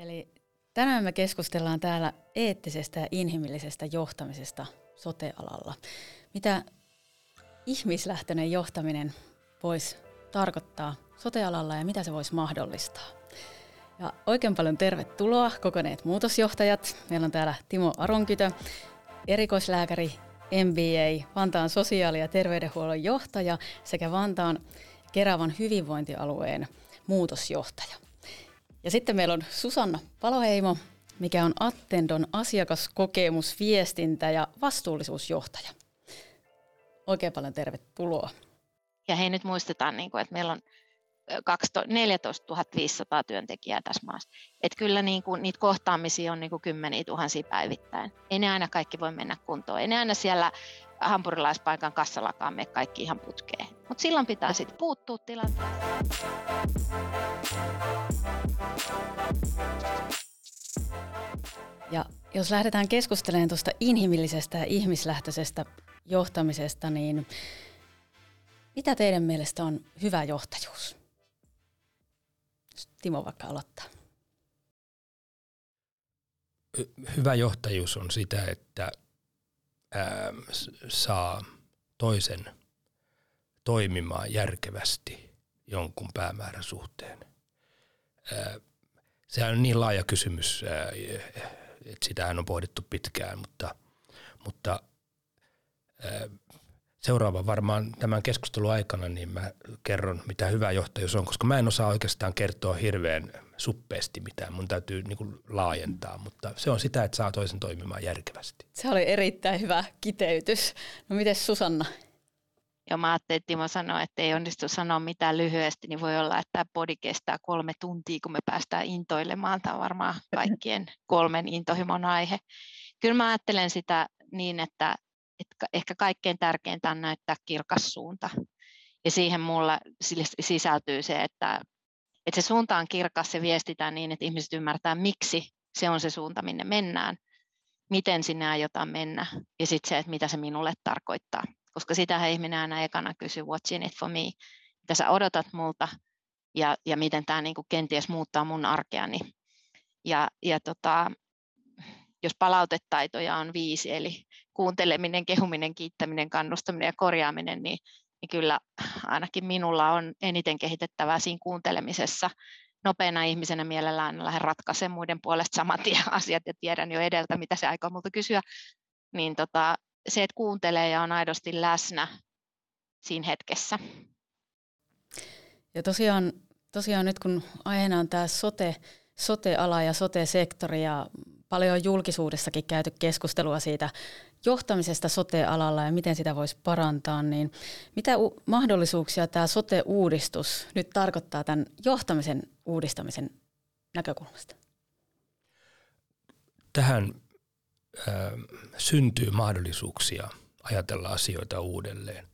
Eli tänään me keskustellaan täällä eettisestä ja inhimillisestä johtamisesta sotealalla. Mitä ihmislähtöinen johtaminen voisi tarkoittaa sotealalla ja mitä se voisi mahdollistaa? Ja oikein paljon tervetuloa kokoneet muutosjohtajat. Meillä on täällä Timo Aronkytö, erikoislääkäri, MBA, Vantaan sosiaali- ja terveydenhuollon johtaja sekä Vantaan Keravan hyvinvointialueen muutosjohtaja. Ja sitten meillä on Susanna Paloheimo, mikä on Attendon asiakaskokemus, viestintä ja vastuullisuusjohtaja. Oikein paljon tervetuloa. Ja hei nyt muistetaan, niin että meillä on 14 500 työntekijää tässä maassa. Että kyllä niin kuin, niitä kohtaamisia on niin kuin kymmeniä tuhansia päivittäin. Ei ne aina kaikki voi mennä kuntoon. Ei ne aina siellä hampurilaispaikan kassalakaan me kaikki ihan putkeen. Mutta silloin pitää sitten puuttua tilanteeseen. Ja jos lähdetään keskustelemaan tuosta inhimillisestä ja ihmislähtöisestä johtamisesta, niin mitä teidän mielestä on hyvä johtajuus? Timo vaikka aloittaa. Hyvä johtajuus on sitä, että ää, saa toisen toimimaan järkevästi jonkun päämäärän suhteen. Ää, sehän on niin laaja kysymys, ää, että sitähän on pohdittu pitkään, mutta, mutta ää, seuraava varmaan tämän keskustelun aikana, niin mä kerron, mitä hyvä johtajuus on, koska mä en osaa oikeastaan kertoa hirveän suppeasti mitään. Mun täytyy niin kuin laajentaa, mutta se on sitä, että saa toisen toimimaan järkevästi. Se oli erittäin hyvä kiteytys. No miten Susanna? Ja mä ajattelin, että Timo sanoi, että ei onnistu sanoa mitään lyhyesti, niin voi olla, että tämä podi kestää kolme tuntia, kun me päästään intoilemaan. Tämä on varmaan kaikkien kolmen intohimon aihe. Kyllä mä ajattelen sitä niin, että että ehkä kaikkein tärkeintä on näyttää kirkas suunta. Ja siihen mulla sisältyy se, että, että se suunta on kirkas, se viestitään niin, että ihmiset ymmärtää, miksi se on se suunta, minne mennään, miten sinne aiotaan mennä, ja sitten se, että mitä se minulle tarkoittaa. Koska sitä ihminen aina ekana kysyy, what's in it for me, mitä sä odotat multa, ja, ja miten tämä niinku kenties muuttaa mun arkeani. Ja, ja tota, jos palautetaitoja on viisi, eli kuunteleminen, kehuminen, kiittäminen, kannustaminen ja korjaaminen, niin, niin kyllä ainakin minulla on eniten kehitettävää siinä kuuntelemisessa. Nopeana ihmisenä mielellään lähden ratkaisemaan muiden puolesta samat asiat ja tiedän jo edeltä, mitä se aikoo multa kysyä. Niin tota, se, että kuuntelee ja on aidosti läsnä siinä hetkessä. Ja tosiaan, tosiaan nyt kun aiheena on tämä sote, sote-ala ja sote-sektori ja paljon on julkisuudessakin käyty keskustelua siitä johtamisesta sote-alalla ja miten sitä voisi parantaa, niin mitä u- mahdollisuuksia tämä sote-uudistus nyt tarkoittaa tämän johtamisen uudistamisen näkökulmasta? Tähän äh, syntyy mahdollisuuksia ajatella asioita uudelleen.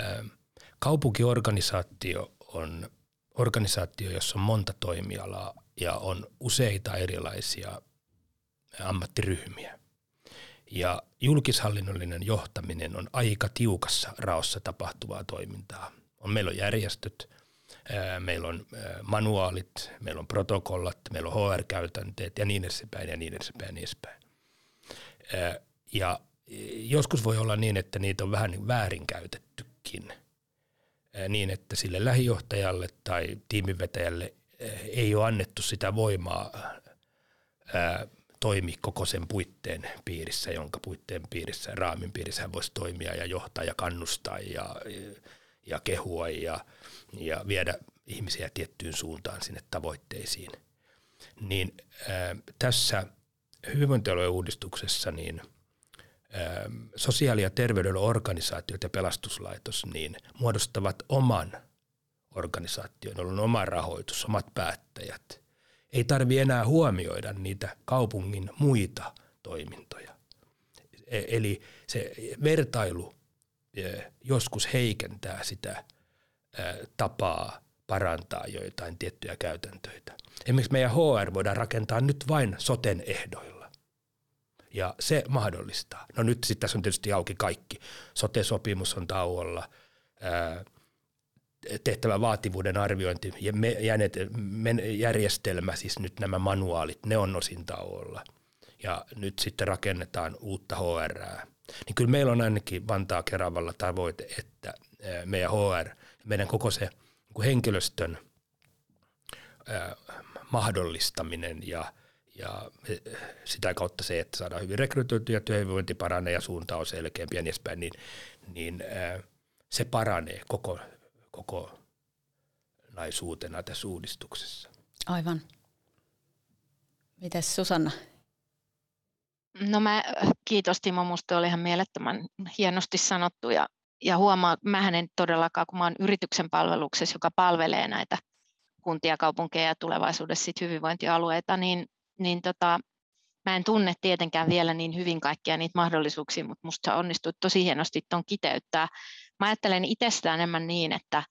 Äh, kaupunkiorganisaatio on organisaatio, jossa on monta toimialaa ja on useita erilaisia ammattiryhmiä. Ja julkishallinnollinen johtaminen on aika tiukassa raossa tapahtuvaa toimintaa. On, meillä on järjestöt, meillä on manuaalit, meillä on protokollat, meillä on HR-käytänteet ja niin edespäin ja niin edespäin ja niin edespäin. Ja joskus voi olla niin, että niitä on vähän väärinkäytettykin niin, että sille lähijohtajalle tai tiimivetäjälle ei ole annettu sitä voimaa toimi koko sen puitteen piirissä, jonka puitteen piirissä, raamin piirissä hän voisi toimia ja johtaa ja kannustaa ja, ja kehua ja, ja viedä ihmisiä tiettyyn suuntaan sinne tavoitteisiin. Niin ää, tässä hyvinvointialueen uudistuksessa niin ää, sosiaali- ja terveydenhuollon organisaatiot ja pelastuslaitos niin muodostavat oman organisaation, on oma rahoitus, omat päättäjät – ei tarvi enää huomioida niitä kaupungin muita toimintoja. E, eli se vertailu e, joskus heikentää sitä e, tapaa parantaa joitain tiettyjä käytäntöitä. Esimerkiksi meidän HR voidaan rakentaa nyt vain soten ehdoilla. Ja se mahdollistaa. No nyt sitten tässä on tietysti auki kaikki. Sote-sopimus on tauolla. Tehtävä vaativuuden arviointi ja järjestelmä, siis nyt nämä manuaalit, ne on osin tauolla. Ja nyt sitten rakennetaan uutta HR. Niin kyllä meillä on ainakin Vantaa Keravalla tavoite, että meidän HR, meidän koko se niin henkilöstön mahdollistaminen ja, ja sitä kautta se, että saadaan hyvin rekrytoituja, työhyvinvointi paranee ja suunta on selkeämpi ja niin edespäin, niin, niin se paranee koko, koko naisuutena tässä uudistuksessa. Aivan. Mites Susanna? No mä, kiitos Timo, musta oli ihan mielettömän hienosti sanottu ja, ja huomaa, mä en todellakaan, kun mä oon yrityksen palveluksessa, joka palvelee näitä kuntia, kaupunkeja ja tulevaisuudessa sit hyvinvointialueita, niin, niin tota, mä en tunne tietenkään vielä niin hyvin kaikkia niitä mahdollisuuksia, mutta musta onnistui tosi hienosti tuon kiteyttää. Mä ajattelen itsestään enemmän niin, että,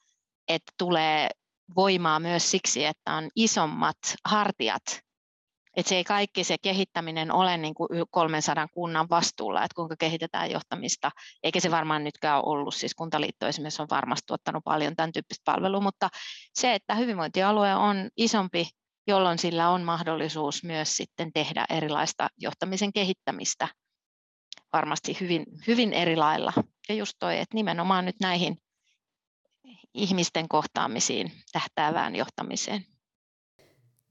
että tulee voimaa myös siksi, että on isommat hartiat. Että se ei kaikki se kehittäminen ole niin kuin 300 kunnan vastuulla, että kuinka kehitetään johtamista, eikä se varmaan nytkään ole ollut, siis kuntaliitto esimerkiksi on varmasti tuottanut paljon tämän tyyppistä palvelua, mutta se, että hyvinvointialue on isompi, jolloin sillä on mahdollisuus myös sitten tehdä erilaista johtamisen kehittämistä varmasti hyvin, hyvin eri lailla. Ja just toi, että nimenomaan nyt näihin ihmisten kohtaamisiin tähtäävään johtamiseen.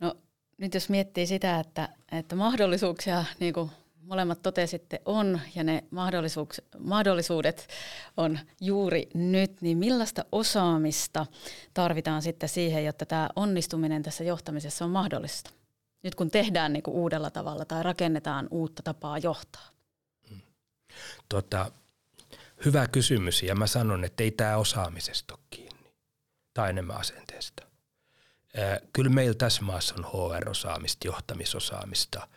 No nyt jos miettii sitä, että, että mahdollisuuksia, niin kuin molemmat totesitte, on ja ne mahdollisuudet on juuri nyt, niin millaista osaamista tarvitaan sitten siihen, jotta tämä onnistuminen tässä johtamisessa on mahdollista? Nyt kun tehdään niin kuin uudella tavalla tai rakennetaan uutta tapaa johtaa. Tota, hyvä kysymys ja mä sanon, että ei tämä osaamisesta ole kiinni tai enemmän asenteesta. Kyllä meillä tässä maassa on HR-osaamista, johtamisosaamista.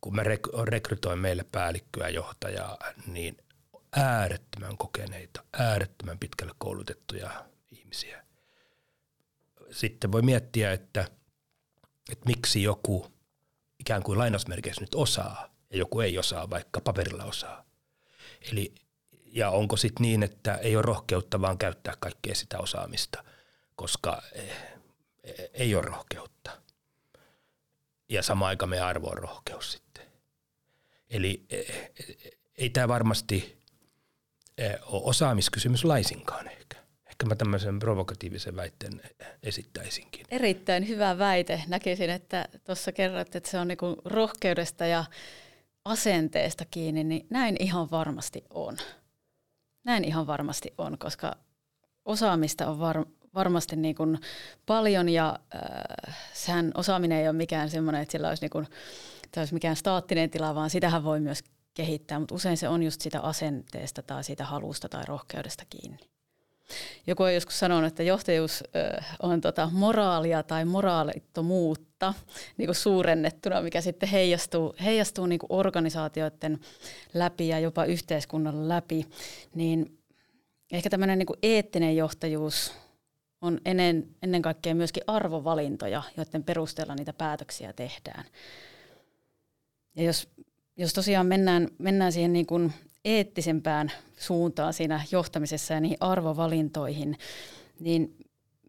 Kun mä rekrytoin meille päällikköä johtajaa, niin äärettömän kokeneita, äärettömän pitkälle koulutettuja ihmisiä. Sitten voi miettiä, että, että miksi joku ikään kuin lainausmerkeissä nyt osaa ja joku ei osaa, vaikka paperilla osaa. Eli ja onko sitten niin, että ei ole rohkeutta vaan käyttää kaikkea sitä osaamista, koska eh, ei ole rohkeutta. Ja sama aika meidän arvo on rohkeus sitten. Eli eh, ei tämä varmasti eh, ole osaamiskysymys laisinkaan ehkä. Ehkä mä tämmöisen provokatiivisen väitteen esittäisinkin. Erittäin hyvä väite. Näkisin, että tuossa kerroit, että se on niinku rohkeudesta ja asenteesta kiinni, niin näin ihan varmasti on. Näin ihan varmasti on, koska osaamista on var, varmasti niin kuin paljon ja äh, sehän osaaminen ei ole mikään semmoinen, että sillä olisi, niin kuin, olisi mikään staattinen tila, vaan sitähän voi myös kehittää, mutta usein se on just sitä asenteesta tai siitä halusta tai rohkeudesta kiinni. Joku on joskus sanonut, että johtajuus on tota moraalia tai moraalittomuutta niin kuin suurennettuna, mikä sitten heijastuu, heijastuu niin kuin organisaatioiden läpi ja jopa yhteiskunnan läpi. Niin ehkä tämmöinen niin kuin eettinen johtajuus on ennen, ennen kaikkea myöskin arvovalintoja, joiden perusteella niitä päätöksiä tehdään. Ja jos, jos tosiaan mennään, mennään siihen niin kuin eettisempään suuntaan siinä johtamisessa ja niihin arvovalintoihin, niin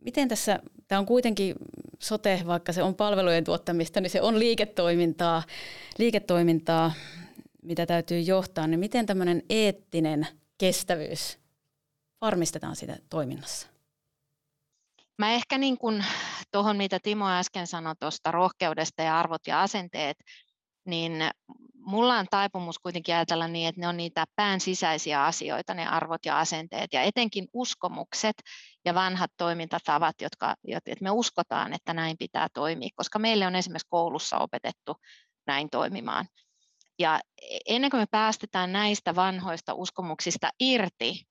miten tässä, tämä on kuitenkin sote, vaikka se on palvelujen tuottamista, niin se on liiketoimintaa, liiketoimintaa mitä täytyy johtaa, niin miten tämmöinen eettinen kestävyys varmistetaan sitä toiminnassa? Mä ehkä niin kuin tuohon, mitä Timo äsken sanoi tuosta rohkeudesta ja arvot ja asenteet, niin mulla on taipumus kuitenkin ajatella niin, että ne on niitä pään sisäisiä asioita, ne arvot ja asenteet, ja etenkin uskomukset ja vanhat toimintatavat, jotka, että me uskotaan, että näin pitää toimia, koska meille on esimerkiksi koulussa opetettu näin toimimaan. Ja ennen kuin me päästetään näistä vanhoista uskomuksista irti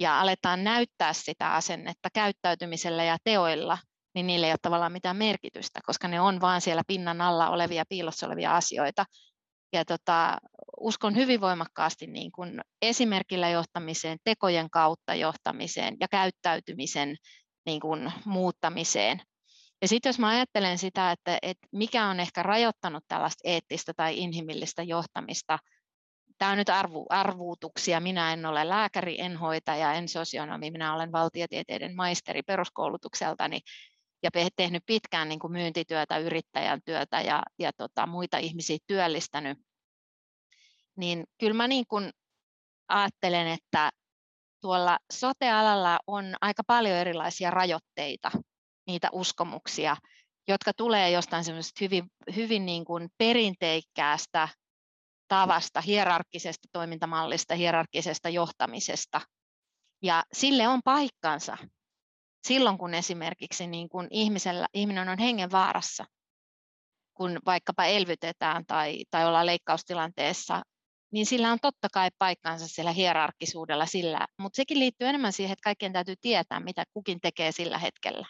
ja aletaan näyttää sitä asennetta käyttäytymisellä ja teoilla, niin niille ei ole tavallaan mitään merkitystä, koska ne on vain siellä pinnan alla olevia, piilossa olevia asioita. Ja tota, uskon hyvin voimakkaasti niin kuin esimerkillä johtamiseen, tekojen kautta johtamiseen ja käyttäytymisen niin kuin muuttamiseen. Ja sitten jos mä ajattelen sitä, että, että mikä on ehkä rajoittanut tällaista eettistä tai inhimillistä johtamista tämä on nyt arvu, arvuutuksia. Minä en ole lääkäri, en hoitaja, en sosionomi, minä olen valtiotieteiden maisteri peruskoulutukseltani ja tehnyt pitkään niin kuin myyntityötä, yrittäjän työtä ja, ja tota, muita ihmisiä työllistänyt. Niin kyllä mä niin kuin ajattelen, että tuolla sote-alalla on aika paljon erilaisia rajoitteita, niitä uskomuksia, jotka tulee jostain semmoisesta hyvin, hyvin niin kuin perinteikkäästä tavasta, hierarkkisesta toimintamallista, hierarkkisesta johtamisesta. Ja sille on paikkansa silloin, kun esimerkiksi niin kun ihmisellä, ihminen on hengenvaarassa, kun vaikkapa elvytetään tai, tai ollaan leikkaustilanteessa, niin sillä on totta kai paikkansa siellä hierarkisuudella sillä, mutta sekin liittyy enemmän siihen, että kaikkien täytyy tietää, mitä kukin tekee sillä hetkellä.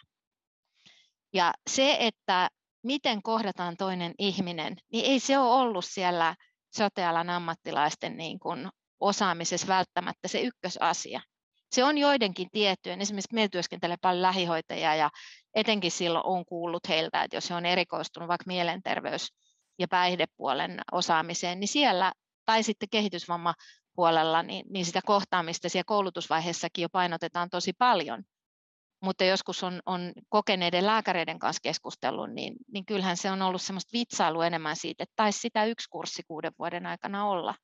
Ja se, että miten kohdataan toinen ihminen, niin ei se ole ollut siellä sotealan ammattilaisten niin kuin osaamisessa välttämättä se ykkösasia. Se on joidenkin tiettyjen, esimerkiksi meillä työskentelee paljon lähihoitajia ja etenkin silloin on kuullut heiltä, että jos he on erikoistunut vaikka mielenterveys- ja päihdepuolen osaamiseen, niin siellä tai sitten kehitysvammapuolella, niin, niin sitä kohtaamista siellä koulutusvaiheessakin jo painotetaan tosi paljon. Mutta joskus on, on kokeneiden lääkäreiden kanssa keskustellut, niin, niin kyllähän se on ollut semmoista vitsailua enemmän siitä, että taisi sitä yksi kurssi kuuden vuoden aikana olla.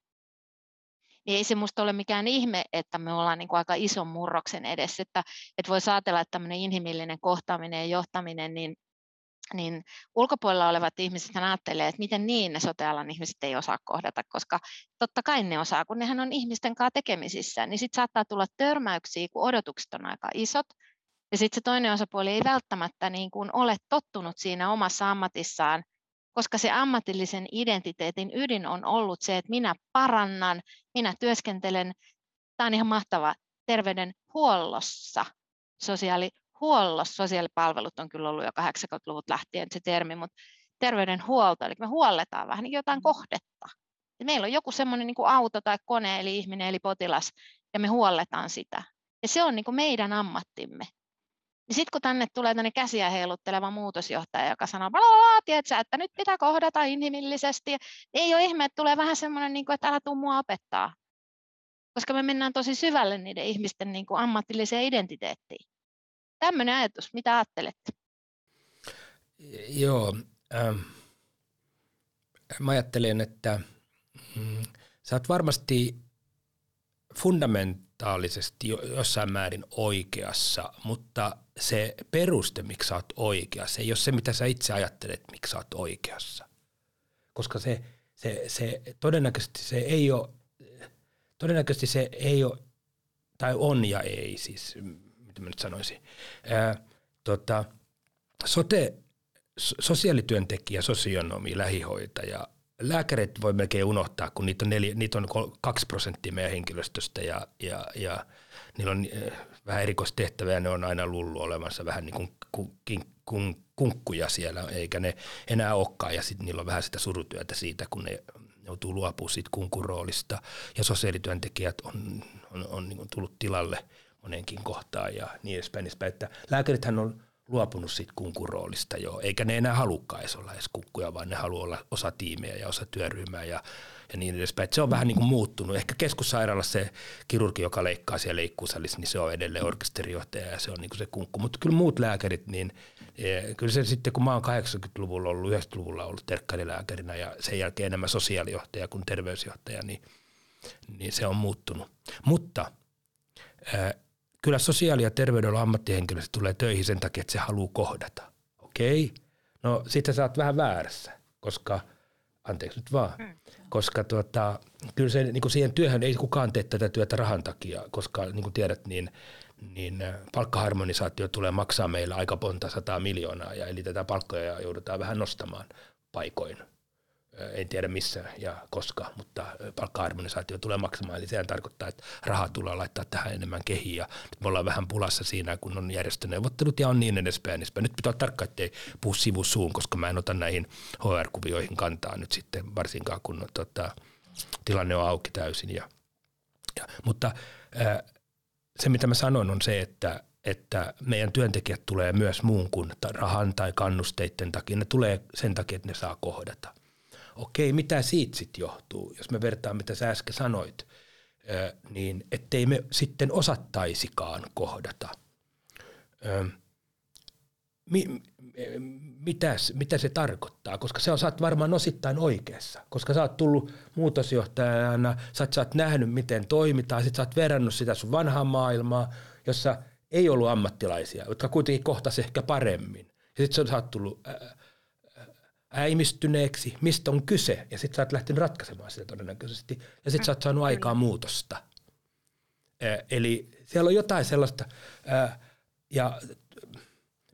Niin ei se minusta ole mikään ihme, että me ollaan niin kuin aika ison murroksen edessä, että, että voi ajatella, että tämmöinen inhimillinen kohtaaminen ja johtaminen, niin niin ulkopuolella olevat ihmiset ajattelee, että miten niin ne sotealan ihmiset ei osaa kohdata, koska totta kai ne osaa, kun nehän on ihmisten kanssa tekemisissä, niin sitten saattaa tulla törmäyksiä, kun odotukset on aika isot, ja sitten se toinen osapuoli ei välttämättä niin kuin ole tottunut siinä omassa ammatissaan, koska se ammatillisen identiteetin ydin on ollut se, että minä parannan, minä työskentelen, tämä on ihan mahtava, terveydenhuollossa, sosiaali huollossa, sosiaalipalvelut on kyllä ollut jo 80-luvut lähtien se termi, mutta terveydenhuolto, eli me huolletaan vähän niin jotain mm. kohdetta. Ja meillä on joku semmoinen niin auto tai kone, eli ihminen, eli potilas, ja me huolletaan sitä. Ja se on niin kuin meidän ammattimme. Ja sitten kun tänne tulee tänne käsiä heilutteleva muutosjohtaja, joka sanoo, tiedätkö, että nyt pitää kohdata inhimillisesti, ei ole ihme, että tulee vähän semmoinen, niin että älä tuu mua opettaa. Koska me mennään tosi syvälle niiden ihmisten niin kuin ammatilliseen identiteettiin. Tämmöinen ajatus, mitä ajattelette? Joo, ähm, mä ajattelen, että mm, sä oot varmasti fundamentaalisesti jossain määrin oikeassa, mutta se peruste, miksi sä oot oikeassa, ei ole se, mitä sä itse ajattelet, miksi sä oot oikeassa. Koska se, se, se todennäköisesti se ei ole, todennäköisesti se ei ole, tai on ja ei siis, mitä mä nyt sanoisin. Ää, tota, sote, sosiaalityöntekijä, sosionomi, lähihoitaja, lääkärit voi melkein unohtaa, kun niitä on, neljä, niitä on kaksi prosenttia meidän henkilöstöstä ja, ja, ja niillä on vähän erikoistehtäviä ne on aina lullu olemassa vähän niin kuin kun, kun, kunkkuja siellä, eikä ne enää olekaan ja sitten niillä on vähän sitä surutyötä siitä, kun ne joutuu luopumaan siitä kunkuroolista ja sosiaalityöntekijät on, on, on niin tullut tilalle – monenkin kohtaan ja niin edespäin. Niin edespäin. Että lääkärithän on luopunut siitä kunkun roolista jo, eikä ne enää halukkaan edes olla edes kukkuja, vaan ne haluaa olla osa tiimiä ja osa työryhmää ja, ja niin edespäin. Että se on vähän niin kuin muuttunut. Ehkä keskussairaalassa se kirurgi, joka leikkaa siellä leikkuusalissa, niin se on edelleen orkesterijohtaja ja se on niin kuin se kunkku. Mutta kyllä muut lääkärit, niin e, kyllä se sitten, kun mä oon 80-luvulla ollut, 90-luvulla ollut terkkarilääkärinä ja sen jälkeen enemmän sosiaalijohtaja kuin terveysjohtaja, niin, niin se on muuttunut. Mutta kyllä sosiaali- ja terveydenhuollon ammattihenkilöstö tulee töihin sen takia, että se haluaa kohdata. Okei, no sitten sä oot vähän väärässä, koska, anteeksi nyt vaan, mm. koska tuota, kyllä se, niin kuin siihen työhön ei kukaan tee tätä työtä rahan takia, koska niin kuin tiedät, niin, niin äh, palkkaharmonisaatio tulee maksaa meillä aika monta sataa miljoonaa, ja eli tätä palkkoja joudutaan vähän nostamaan paikoin en tiedä missä ja koska, mutta palkkaharmonisaatio tulee maksamaan, eli sehän tarkoittaa, että rahaa tulee laittaa tähän enemmän kehiin, ja nyt me ollaan vähän pulassa siinä, kun on järjestöneuvottelut ja on niin edespäin, edespäin. Nyt pitää olla tarkka, ettei puhu sivusuun, koska mä en ota näihin HR-kuvioihin kantaa nyt sitten, varsinkaan kun tota, tilanne on auki täysin. Ja, ja, mutta ää, se, mitä mä sanon, on se, että että meidän työntekijät tulee myös muun kuin rahan tai kannusteiden takia. Ne tulee sen takia, että ne saa kohdata okei, mitä siitä sitten johtuu, jos me vertaan, mitä sä äsken sanoit, niin ettei me sitten osattaisikaan kohdata. Mi, mitäs, mitä se tarkoittaa, koska sä oot varmaan osittain oikeassa, koska sä oot tullut muutosjohtajana, sä oot, sä oot nähnyt miten toimitaan, sit sä oot verrannut sitä sun vanhaa maailmaa, jossa ei ollut ammattilaisia, jotka kuitenkin kohtasi ehkä paremmin. Ja sitten sä oot tullut äimistyneeksi, mistä on kyse, ja sitten sä oot lähtenyt ratkaisemaan sitä todennäköisesti, ja sitten sä oot saanut aikaa muutosta. Eli siellä on jotain sellaista, ja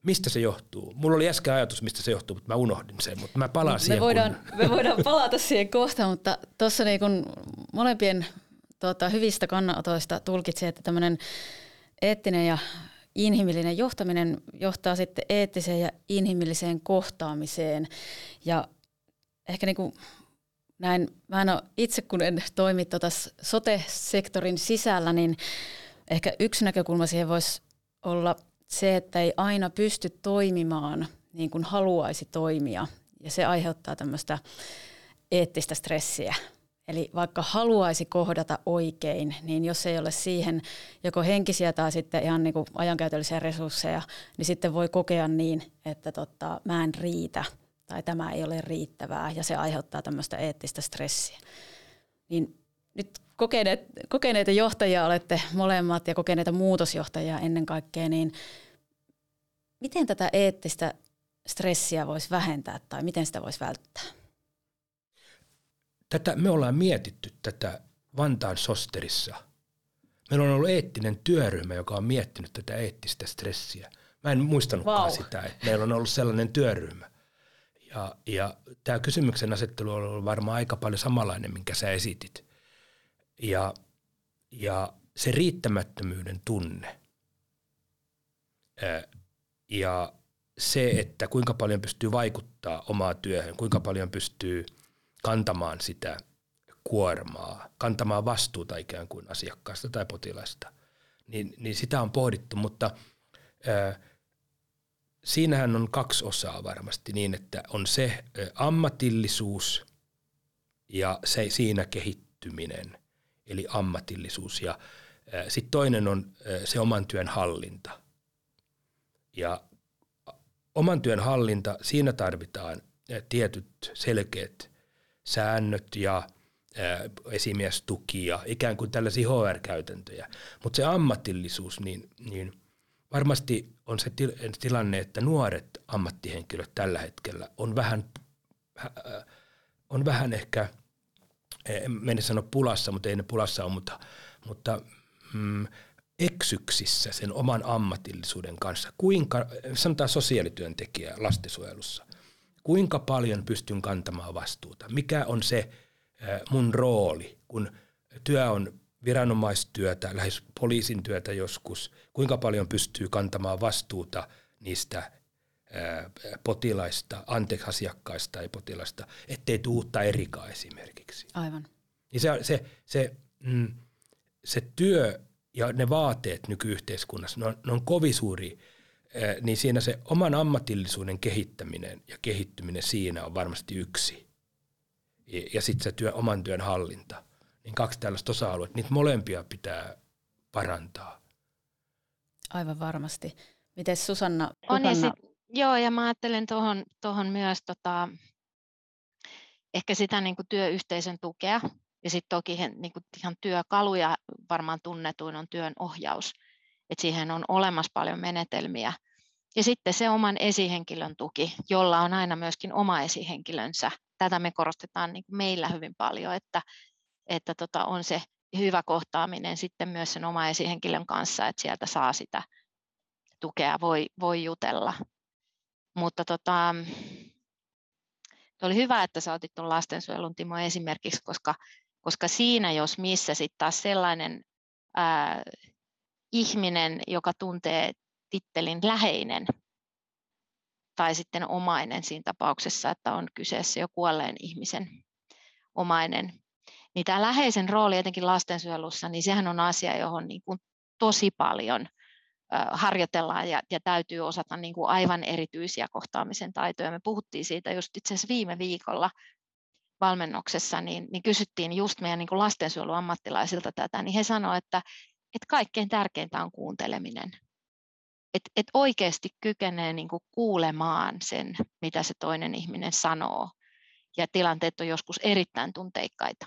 mistä se johtuu? Mulla oli äsken ajatus, mistä se johtuu, mutta mä unohdin sen, mutta mä palaan me siihen. Voidaan, kun... Me voidaan palata siihen kohta, mutta tuossa niin kun molempien tuota, hyvistä kannanotoista tulkitsi, että tämmöinen eettinen ja inhimillinen johtaminen johtaa sitten eettiseen ja inhimilliseen kohtaamiseen. Ja ehkä niin kuin näin, mä en ole itse kun en toimi tuota sote-sektorin sisällä, niin ehkä yksi näkökulma siihen voisi olla se, että ei aina pysty toimimaan niin kuin haluaisi toimia. Ja se aiheuttaa tämmöistä eettistä stressiä. Eli vaikka haluaisi kohdata oikein, niin jos ei ole siihen joko henkisiä tai sitten ihan niin kuin ajankäytöllisiä resursseja, niin sitten voi kokea niin, että tota, mä en riitä tai tämä ei ole riittävää ja se aiheuttaa tämmöistä eettistä stressiä. Niin nyt kokeneet, kokeneita johtajia olette molemmat ja kokeneita muutosjohtajia ennen kaikkea, niin miten tätä eettistä stressiä voisi vähentää tai miten sitä voisi välttää? Tätä, me ollaan mietitty tätä Vantaan sosterissa. Meillä on ollut eettinen työryhmä, joka on miettinyt tätä eettistä stressiä. Mä en muistanutkaan wow. sitä, että meillä on ollut sellainen työryhmä. Ja, ja tämä kysymyksen asettelu on ollut varmaan aika paljon samanlainen, minkä sä esitit. Ja, ja se riittämättömyyden tunne ja se, että kuinka paljon pystyy vaikuttaa omaa työhön, kuinka paljon pystyy kantamaan sitä kuormaa, kantamaan vastuuta ikään kuin asiakkaasta tai potilasta, niin, niin sitä on pohdittu, mutta ää, siinähän on kaksi osaa varmasti niin, että on se ammatillisuus ja se siinä kehittyminen, eli ammatillisuus ja sitten toinen on se oman työn hallinta. Ja oman työn hallinta, siinä tarvitaan tietyt selkeät säännöt ja esimiestuki ja ikään kuin tällaisia HR-käytäntöjä. Mutta se ammatillisuus, niin, niin varmasti on se tilanne, että nuoret ammattihenkilöt tällä hetkellä on vähän, on vähän ehkä, en sano pulassa, mutta ei ne pulassa ole, mutta, mutta mm, eksyksissä sen oman ammatillisuuden kanssa. Kuinka, sanotaan sosiaalityöntekijä lastensuojelussa, kuinka paljon pystyn kantamaan vastuuta? Mikä on se mun rooli, kun työ on viranomaistyötä, lähes poliisin työtä joskus, kuinka paljon pystyy kantamaan vastuuta niistä potilaista, anteeksi asiakkaista tai potilaista, ettei tule uutta erikaa esimerkiksi. Aivan. Niin se, se, se, mm, se työ ja ne vaateet nykyyhteiskunnassa, ne on, ne on kovin suuri, niin siinä se oman ammatillisuuden kehittäminen ja kehittyminen siinä on varmasti yksi. Ja, ja sitten se työ, oman työn hallinta. Niin kaksi tällaista osa-aluetta, niitä molempia pitää parantaa. Aivan varmasti. Miten Susanna? On Susanna... Ja sit, joo, ja mä ajattelen tuohon tohon myös tota, ehkä sitä niin kuin työyhteisön tukea, ja sitten toki niin kuin ihan työkaluja varmaan tunnetuin on työn ohjaus, että siihen on olemassa paljon menetelmiä. Ja sitten se oman esihenkilön tuki, jolla on aina myöskin oma esihenkilönsä. Tätä me korostetaan niin kuin meillä hyvin paljon, että, että tota on se hyvä kohtaaminen sitten myös sen oma esihenkilön kanssa, että sieltä saa sitä tukea, voi, voi jutella. Mutta tota, oli hyvä, että sä otit tuon lastensuojelun Timo esimerkiksi, koska koska siinä jos missä sitten taas sellainen ää, ihminen, joka tuntee tittelin läheinen tai sitten omainen siinä tapauksessa, että on kyseessä jo kuolleen ihmisen omainen, niin tämä läheisen rooli etenkin lastensuojelussa, niin sehän on asia, johon niin kuin tosi paljon harjoitellaan ja, ja täytyy osata niin kuin aivan erityisiä kohtaamisen taitoja. Me puhuttiin siitä just itse asiassa viime viikolla valmennuksessa, niin, niin kysyttiin just meidän niin kuin lastensuojeluammattilaisilta tätä, niin he sanoivat, että, että kaikkein tärkeintä on kuunteleminen. Että et oikeasti kykenee niin kuin kuulemaan sen, mitä se toinen ihminen sanoo. Ja tilanteet on joskus erittäin tunteikkaita.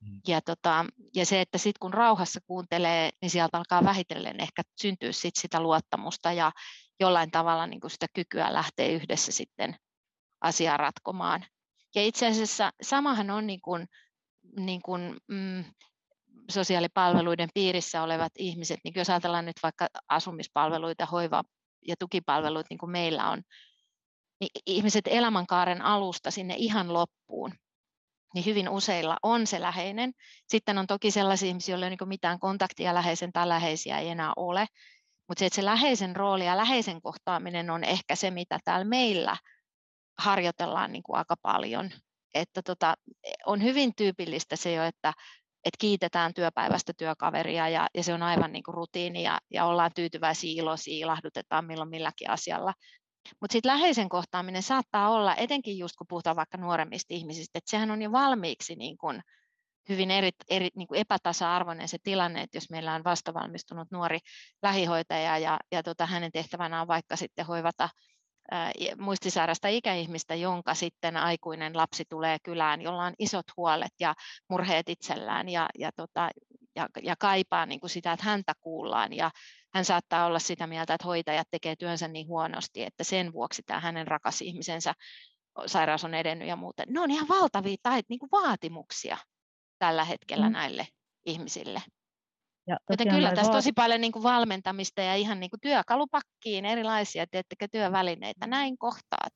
Mm. Ja, tota, ja se, että sitten kun rauhassa kuuntelee, niin sieltä alkaa vähitellen ehkä syntyä sit sitä luottamusta ja jollain tavalla niin kuin sitä kykyä lähteä yhdessä sitten asiaa ratkomaan. Ja itse asiassa samahan on niin kuin, niin kuin, mm, sosiaalipalveluiden piirissä olevat ihmiset, niin jos ajatellaan nyt vaikka asumispalveluita, hoiva- ja tukipalveluita, niin kuin meillä on, niin ihmiset elämänkaaren alusta sinne ihan loppuun, niin hyvin useilla on se läheinen. Sitten on toki sellaisia ihmisiä, joilla ei ole niin mitään kontaktia läheisen tai läheisiä ei enää ole, mutta se, että se läheisen rooli ja läheisen kohtaaminen on ehkä se, mitä täällä meillä harjoitellaan niin kuin aika paljon. Että tota, on hyvin tyypillistä se jo, että, että kiitetään työpäivästä työkaveria ja, ja se on aivan niin kuin rutiini ja, ja ollaan tyytyväisiä, iloisia, ilahdutetaan milloin milläkin asialla. Mutta sitten läheisen kohtaaminen saattaa olla, etenkin just kun puhutaan vaikka nuoremmista ihmisistä, että sehän on jo valmiiksi niin kuin hyvin eri, eri, niin kuin epätasa-arvoinen se tilanne, että jos meillä on vastavalmistunut nuori lähihoitaja ja, ja tota, hänen tehtävänä on vaikka sitten hoivata muistisairasta ikäihmistä, jonka sitten aikuinen lapsi tulee kylään, jolla on isot huolet ja murheet itsellään ja, ja, tota, ja, ja kaipaa niin kuin sitä, että häntä kuullaan. Ja hän saattaa olla sitä mieltä, että hoitajat tekee työnsä niin huonosti, että sen vuoksi tämä hänen rakas ihmisensä sairaus on edennyt ja muuten. Ne on ihan valtavia tai, niin kuin vaatimuksia tällä hetkellä mm. näille ihmisille. Ja Joten kyllä tässä vaat... tosi paljon niin kuin valmentamista ja ihan niin kuin työkalupakkiin erilaisia, teettekö työvälineitä, näin kohtaat.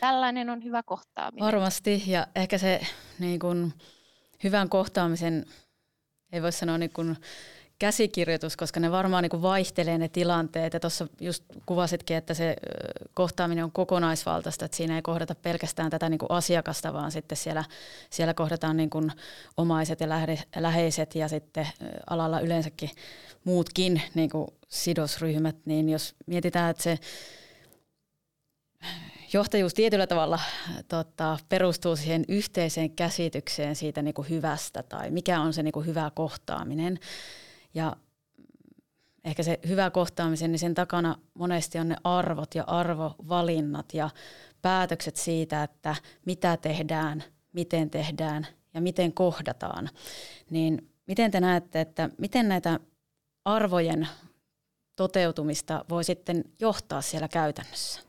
Tällainen on hyvä kohtaaminen. Varmasti, ja ehkä se niin kuin, hyvän kohtaamisen, ei voi sanoa niin kuin, käsikirjoitus, koska ne varmaan niin vaihtelee ne tilanteet. Ja tuossa just kuvasitkin, että se kohtaaminen on kokonaisvaltaista, että siinä ei kohdata pelkästään tätä niin asiakasta, vaan sitten siellä, siellä kohdataan niin kuin omaiset ja läheiset ja sitten alalla yleensäkin muutkin niin kuin sidosryhmät. Niin jos mietitään, että se johtajuus tietyllä tavalla tota, perustuu siihen yhteiseen käsitykseen siitä niin kuin hyvästä tai mikä on se niin kuin hyvä kohtaaminen, ja ehkä se hyvä kohtaamisen, niin sen takana monesti on ne arvot ja arvovalinnat ja päätökset siitä, että mitä tehdään, miten tehdään ja miten kohdataan. Niin miten te näette, että miten näitä arvojen toteutumista voi sitten johtaa siellä käytännössä?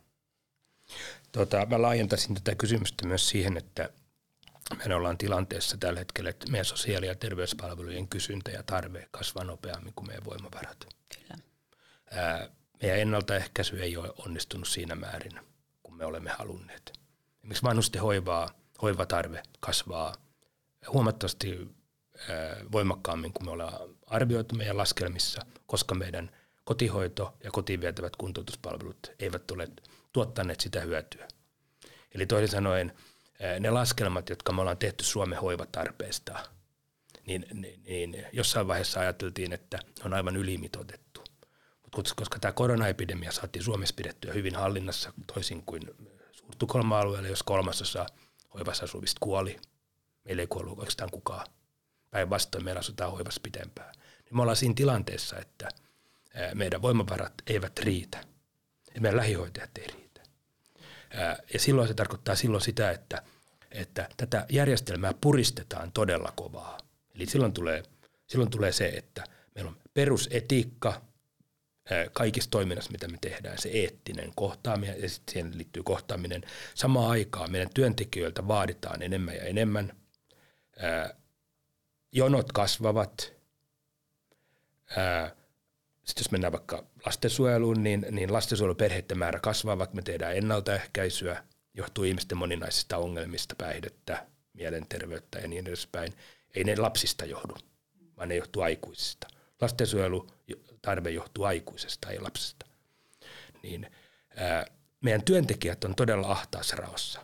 Tota, mä laajentaisin tätä kysymystä myös siihen, että me ollaan tilanteessa tällä hetkellä, että meidän sosiaali- ja terveyspalvelujen kysyntä ja tarve kasvaa nopeammin kuin meidän voimavarat. Kyllä. Ää, meidän ennaltaehkäisy ei ole onnistunut siinä määrin, kun me olemme halunneet. Esimerkiksi vanhusten hoivaa, hoivatarve kasvaa huomattavasti ää, voimakkaammin kuin me ollaan arvioitu meidän laskelmissa, koska meidän kotihoito ja kotiin vietävät kuntoutuspalvelut eivät ole tuottaneet sitä hyötyä. Eli toisin sanoen – ne laskelmat, jotka me ollaan tehty Suomen hoivatarpeesta, niin, niin, niin jossain vaiheessa ajateltiin, että on aivan ylimitoitettu. Mutta koska tämä koronaepidemia saatiin Suomessa pidettyä hyvin hallinnassa, toisin kuin Suurtukolma-alueella, jos kolmasosa hoivassa asuvista kuoli, meillä ei kuollut oikeastaan kukaan. Päinvastoin meillä asutaan hoivassa pitempään. Niin me ollaan siinä tilanteessa, että meidän voimavarat eivät riitä. Ja meidän lähihoitajat ei riitä. Ja silloin se tarkoittaa silloin sitä, että, että tätä järjestelmää puristetaan todella kovaa. Eli silloin tulee, silloin tulee se, että meillä on perusetiikka kaikissa toiminnassa, mitä me tehdään, se eettinen kohtaaminen ja sitten siihen liittyy kohtaaminen. Samaan aikaan meidän työntekijöiltä vaaditaan enemmän ja enemmän. Jonot kasvavat. Sitten jos mennään vaikka lastensuojeluun, niin, niin lastensuojeluperheiden määrä kasvaa, vaikka me tehdään ennaltaehkäisyä, johtuu ihmisten moninaisista ongelmista, päihdettä, mielenterveyttä ja niin edespäin. Ei ne lapsista johdu, vaan ne johtuu aikuisista. Lastensuojelutarve johtuu aikuisesta, ei lapsesta. Niin, ää, meidän työntekijät on todella ahtaassa raossa.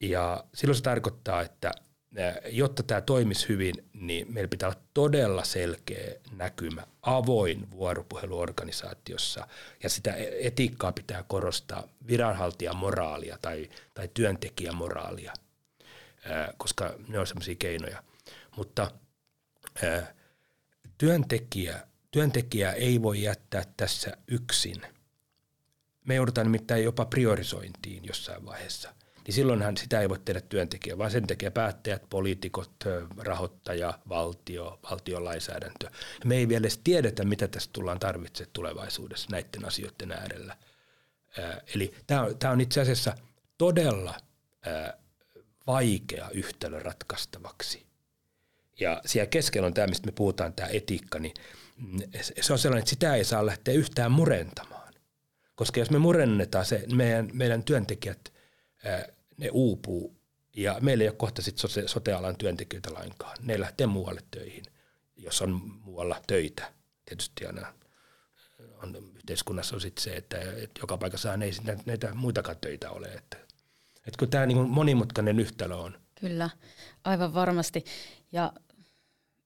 Ja silloin se tarkoittaa, että jotta tämä toimisi hyvin, niin meillä pitää olla todella selkeä näkymä, avoin vuoropuhelu organisaatiossa ja sitä etiikkaa pitää korostaa, viranhaltijan moraalia tai, tai työntekijän moraalia. koska ne on sellaisia keinoja. Mutta työntekijä, työntekijä ei voi jättää tässä yksin. Me joudutaan nimittäin jopa priorisointiin jossain vaiheessa. Niin silloinhan sitä ei voi tehdä työntekijä, vaan sen tekee päättäjät, poliitikot, rahoittaja, valtio, valtion lainsäädäntö. Me ei vielä edes tiedetä, mitä tästä tullaan tarvitsemaan tulevaisuudessa näiden asioiden äärellä. Eli tämä on, on itse asiassa todella vaikea yhtälö ratkaistavaksi. Ja siellä keskellä on tämä, mistä me puhutaan, tämä etiikka, niin se on sellainen, että sitä ei saa lähteä yhtään murentamaan. Koska jos me murennetaan se, meidän, meidän työntekijät, ne uupuu ja meillä ei ole kohta sit sote-alan työntekijöitä lainkaan. Ne lähtee muualle töihin, jos on muualla töitä. Tietysti aina on, yhteiskunnassa on sit se, että, että joka paikassa ei näitä muitakaan töitä ole. Että, että kun tämä niin monimutkainen yhtälö on. Kyllä, aivan varmasti. Ja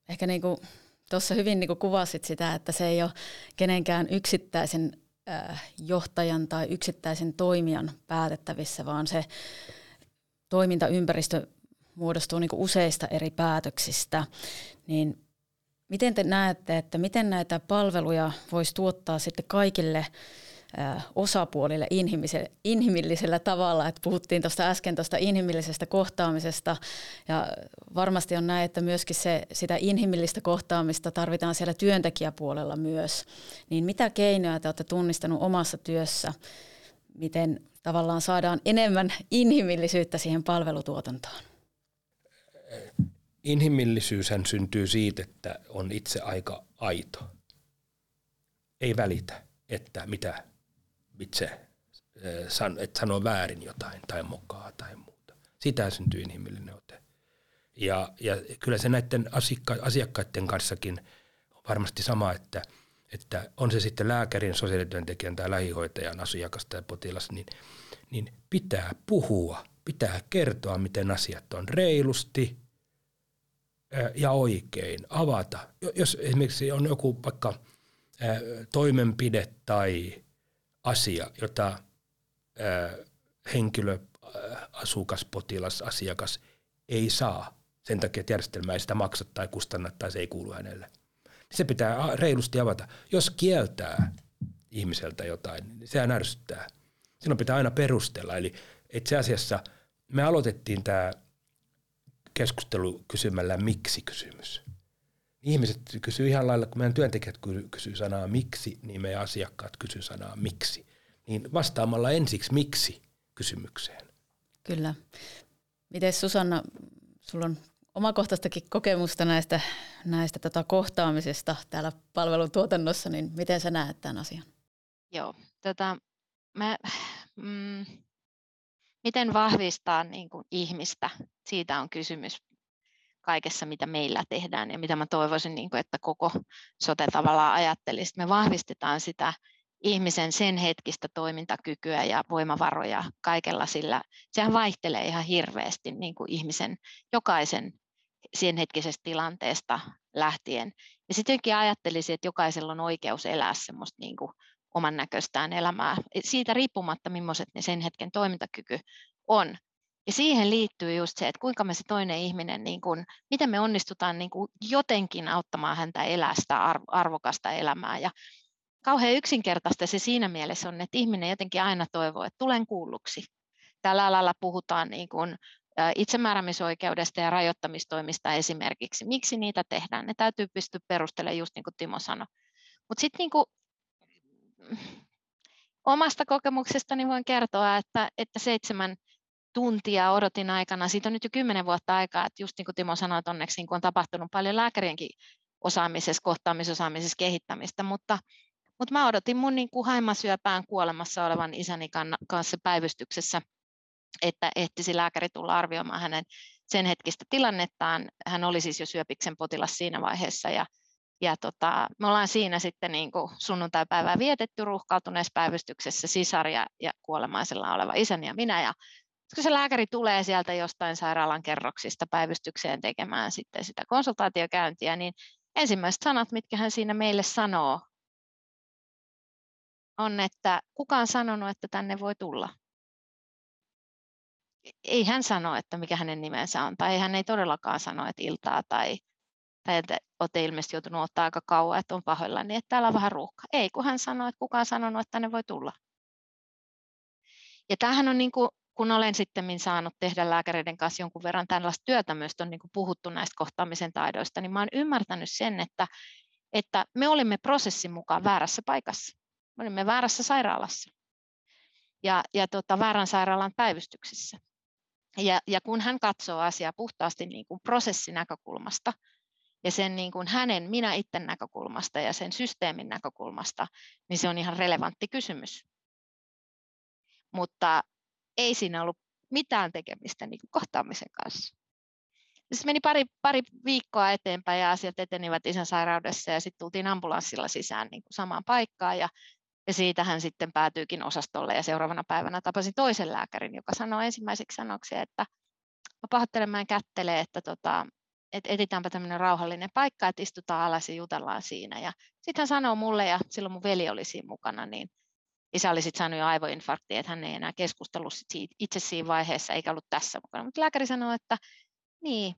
ehkä niin kuin tuossa hyvin niin kuin kuvasit sitä, että se ei ole kenenkään yksittäisen äh, johtajan tai yksittäisen toimijan päätettävissä, vaan se toimintaympäristö muodostuu niin useista eri päätöksistä. Niin miten te näette, että miten näitä palveluja voisi tuottaa sitten kaikille osapuolille inhimillisellä tavalla. että puhuttiin tuosta äsken tuosta inhimillisestä kohtaamisesta ja varmasti on näin, että myöskin se, sitä inhimillistä kohtaamista tarvitaan siellä työntekijäpuolella myös. Niin mitä keinoja te olette tunnistanut omassa työssä, miten tavallaan saadaan enemmän inhimillisyyttä siihen palvelutuotantoon? Inhimillisyyshän syntyy siitä, että on itse aika aito. Ei välitä, että mitä itse, että sanoo väärin jotain tai mokaa tai muuta. Sitä syntyy inhimillinen ote. Ja, ja kyllä se näiden asiakka- asiakkaiden kanssakin on varmasti sama, että, että on se sitten lääkärin, sosiaalityöntekijän tai lähihoitajan asiakas tai potilas, niin, niin pitää puhua, pitää kertoa, miten asiat on reilusti ja oikein, avata. Jos esimerkiksi on joku vaikka toimenpide tai asia, jota henkilö, asukas, potilas, asiakas ei saa sen takia, että järjestelmä ei sitä maksa tai kustanna tai se ei kuulu hänelle. Se pitää reilusti avata. Jos kieltää ihmiseltä jotain, niin sehän ärsyttää. Silloin pitää aina perustella. Eli itse asiassa me aloitettiin tämä keskustelu kysymällä miksi-kysymys. Ihmiset kysyy ihan lailla, kun meidän työntekijät kysyy sanaa miksi, niin meidän asiakkaat kysyy sanaa miksi. Niin vastaamalla ensiksi miksi kysymykseen. Kyllä. Miten Susanna, sulla on omakohtaistakin kokemusta näistä, näistä tota kohtaamisesta täällä palvelutuotannossa, niin miten sä näet tämän asian? Joo, tota, mä, mm, miten vahvistaa niin kuin ihmistä, siitä on kysymys kaikessa, mitä meillä tehdään ja mitä mä toivoisin, niin kuin, että koko sote tavallaan ajattelisi. Me vahvistetaan sitä ihmisen sen hetkistä toimintakykyä ja voimavaroja kaikella sillä. Sehän vaihtelee ihan hirveästi niin kuin ihmisen jokaisen sen hetkisestä tilanteesta lähtien. Ja sittenkin ajattelisin, että jokaisella on oikeus elää semmoista niin kuin oman näköistään elämää. Siitä riippumatta, millaiset ne sen hetken toimintakyky on. Ja siihen liittyy just se, että kuinka me se toinen ihminen, niin kuin, miten me onnistutaan niin kuin jotenkin auttamaan häntä elää sitä arvokasta elämää. Ja kauhean yksinkertaista se siinä mielessä on, että ihminen jotenkin aina toivoo, että tulen kuulluksi. Tällä alalla puhutaan niin kuin itsemääräämisoikeudesta ja rajoittamistoimista esimerkiksi. Miksi niitä tehdään? Ne täytyy pystyä perustelemaan just niin kuin Timo sanoi. Mutta sitten niin kuin, omasta kokemuksestani voin kertoa, että, että seitsemän tuntia odotin aikana. Siitä on nyt jo kymmenen vuotta aikaa, että just niin kuin Timo sanoi, että onneksi niin on tapahtunut paljon lääkärienkin osaamisessa, kohtaamisosaamisessa kehittämistä, mutta, mutta mä odotin mun niin kuin haimasyöpään kuolemassa olevan isäni kanssa päivystyksessä, että ehtisi lääkäri tulla arvioimaan hänen sen hetkistä tilannettaan. Hän oli siis jo syöpiksen potilas siinä vaiheessa ja, ja tota, me ollaan siinä sitten niin kuin sunnuntai-päivää vietetty ruuhkautuneessa päivystyksessä sisaria ja kuolemaisella oleva isäni ja minä ja kun se lääkäri tulee sieltä jostain sairaalan kerroksista päivystykseen tekemään sitten sitä konsultaatiokäyntiä, niin ensimmäiset sanat, mitkä hän siinä meille sanoo, on, että kuka on sanonut, että tänne voi tulla. Ei hän sano, että mikä hänen nimensä on, tai hän ei todellakaan sano, että iltaa tai, tai että olette ilmeisesti joutunut ottaa aika kauan, että on pahoilla, niin että täällä on vähän ruuhka. Ei, kun hän sanoi, että kukaan sanonut, että tänne voi tulla. Ja tämähän on niin kuin, kun olen sitten saanut tehdä lääkäreiden kanssa jonkun verran tällaista työtä myös on niin kuin puhuttu näistä kohtaamisen taidoista, niin mä olen ymmärtänyt sen, että, että me olimme prosessin mukaan väärässä paikassa. Me olimme väärässä sairaalassa ja, ja tota, väärän sairaalan päivystyksissä. Ja, ja kun hän katsoo asiaa puhtaasti niin kuin prosessinäkökulmasta ja sen niin kuin hänen minä itse näkökulmasta ja sen systeemin näkökulmasta, niin se on ihan relevantti kysymys. Mutta ei siinä ollut mitään tekemistä niin kuin kohtaamisen kanssa. Se meni pari, pari viikkoa eteenpäin ja asiat etenivät isän sairaudessa ja sitten tultiin ambulanssilla sisään niin kuin samaan paikkaan ja ja siitä hän sitten päätyykin osastolle ja seuraavana päivänä tapasin toisen lääkärin, joka sanoi ensimmäiseksi sanoksi, että mä pahoittelen, kättele, että tota, et etitäänpä tämmöinen rauhallinen paikka, että istutaan alas ja jutellaan siinä. Ja sitten hän sanoi mulle, ja silloin mun veli oli siinä mukana, niin isä oli sitten saanut jo aivoinfarkti, että hän ei enää keskustellut siitä, itse siinä vaiheessa, eikä ollut tässä mukana. Mutta lääkäri sanoi, että niin,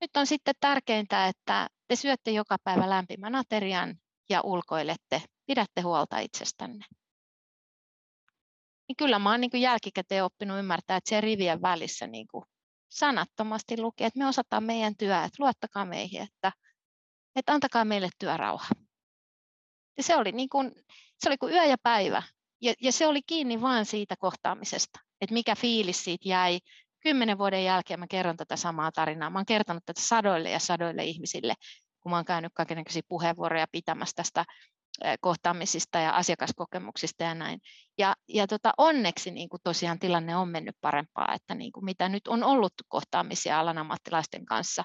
nyt on sitten tärkeintä, että te syötte joka päivä lämpimän aterian ja ulkoilette pidätte huolta itsestänne. Niin kyllä mä oon niin jälkikäteen oppinut ymmärtää, että se rivien välissä niin kuin sanattomasti lukee, että me osataan meidän työ, että luottakaa meihin, että, että antakaa meille työrauha. Ja se oli, niin kuin, se oli kuin yö ja päivä. Ja, ja se oli kiinni vain siitä kohtaamisesta, että mikä fiilis siitä jäi. Kymmenen vuoden jälkeen mä kerron tätä samaa tarinaa. Mä oon kertonut tätä sadoille ja sadoille ihmisille, kun mä oon käynyt kaikenlaisia puheenvuoroja pitämässä tästä kohtaamisista ja asiakaskokemuksista ja näin. Ja, ja tota, onneksi niin kuin tosiaan tilanne on mennyt parempaa, että niin kuin mitä nyt on ollut kohtaamisia alan ammattilaisten kanssa,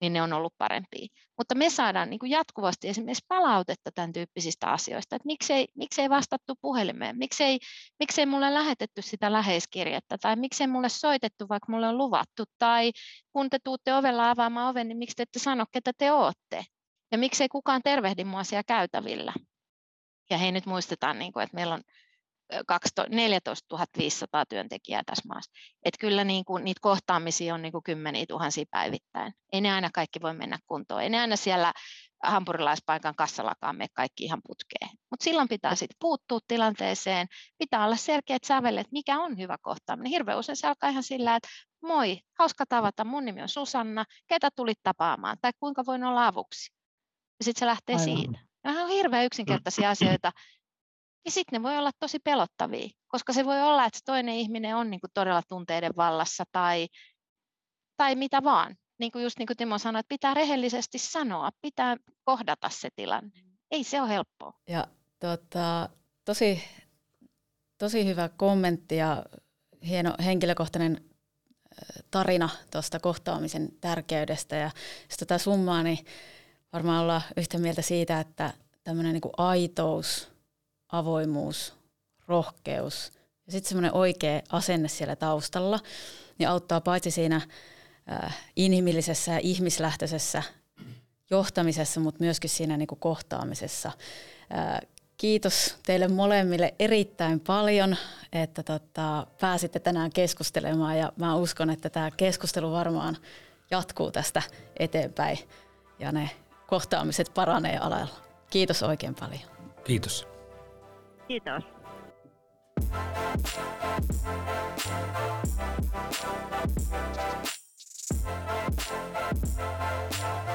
niin ne on ollut parempia. Mutta me saadaan niin kuin jatkuvasti esimerkiksi palautetta tämän tyyppisistä asioista, että miksei, miksei vastattu puhelimeen, miksei, miksei mulle lähetetty sitä läheiskirjettä, tai miksei mulle soitettu, vaikka mulle on luvattu, tai kun te tuutte ovella avaamaan oven, niin miksi te ette sano, ketä te olette. Ja miksei kukaan tervehdi mua siellä käytävillä. Ja hei, nyt muistetaan, niin kuin, että meillä on 14 500 työntekijää tässä maassa. Et kyllä niin kuin, niitä kohtaamisia on niin kuin kymmeniä tuhansia päivittäin. Ei ne aina kaikki voi mennä kuntoon. Ei ne aina siellä hampurilaispaikan kassallakaan me kaikki ihan putkeen. Mutta silloin pitää sitten puuttua tilanteeseen. Pitää olla selkeät sävelet, mikä on hyvä kohtaaminen. Hirveän usein se alkaa ihan sillä, että moi, hauska tavata, mun nimi on Susanna, ketä tulit tapaamaan tai kuinka voin olla avuksi. Ja sitten se lähtee Aivan. siitä. Nämä on hirveän yksinkertaisia asioita. Ja sitten ne voi olla tosi pelottavia, koska se voi olla, että se toinen ihminen on niin kuin todella tunteiden vallassa tai, tai mitä vaan. Niin kuin just niin kuin Timo sanoi, että pitää rehellisesti sanoa, pitää kohdata se tilanne. Ei se ole helppoa. Ja tota, tosi, tosi hyvä kommentti ja hieno henkilökohtainen tarina tuosta kohtaamisen tärkeydestä. Ja jos tätä summaa, niin varmaan ollaan yhtä mieltä siitä, että tämmöinen niin aitous, avoimuus, rohkeus ja sitten semmoinen oikea asenne siellä taustalla, niin auttaa paitsi siinä äh, inhimillisessä ja ihmislähtöisessä johtamisessa, mutta myöskin siinä niin kuin kohtaamisessa. Äh, kiitos teille molemmille erittäin paljon, että tota, pääsitte tänään keskustelemaan ja mä uskon, että tämä keskustelu varmaan jatkuu tästä eteenpäin ja ne kohtaamiset paranee alalla. Kiitos oikein paljon. Kiitos. Kiitos. Thank you.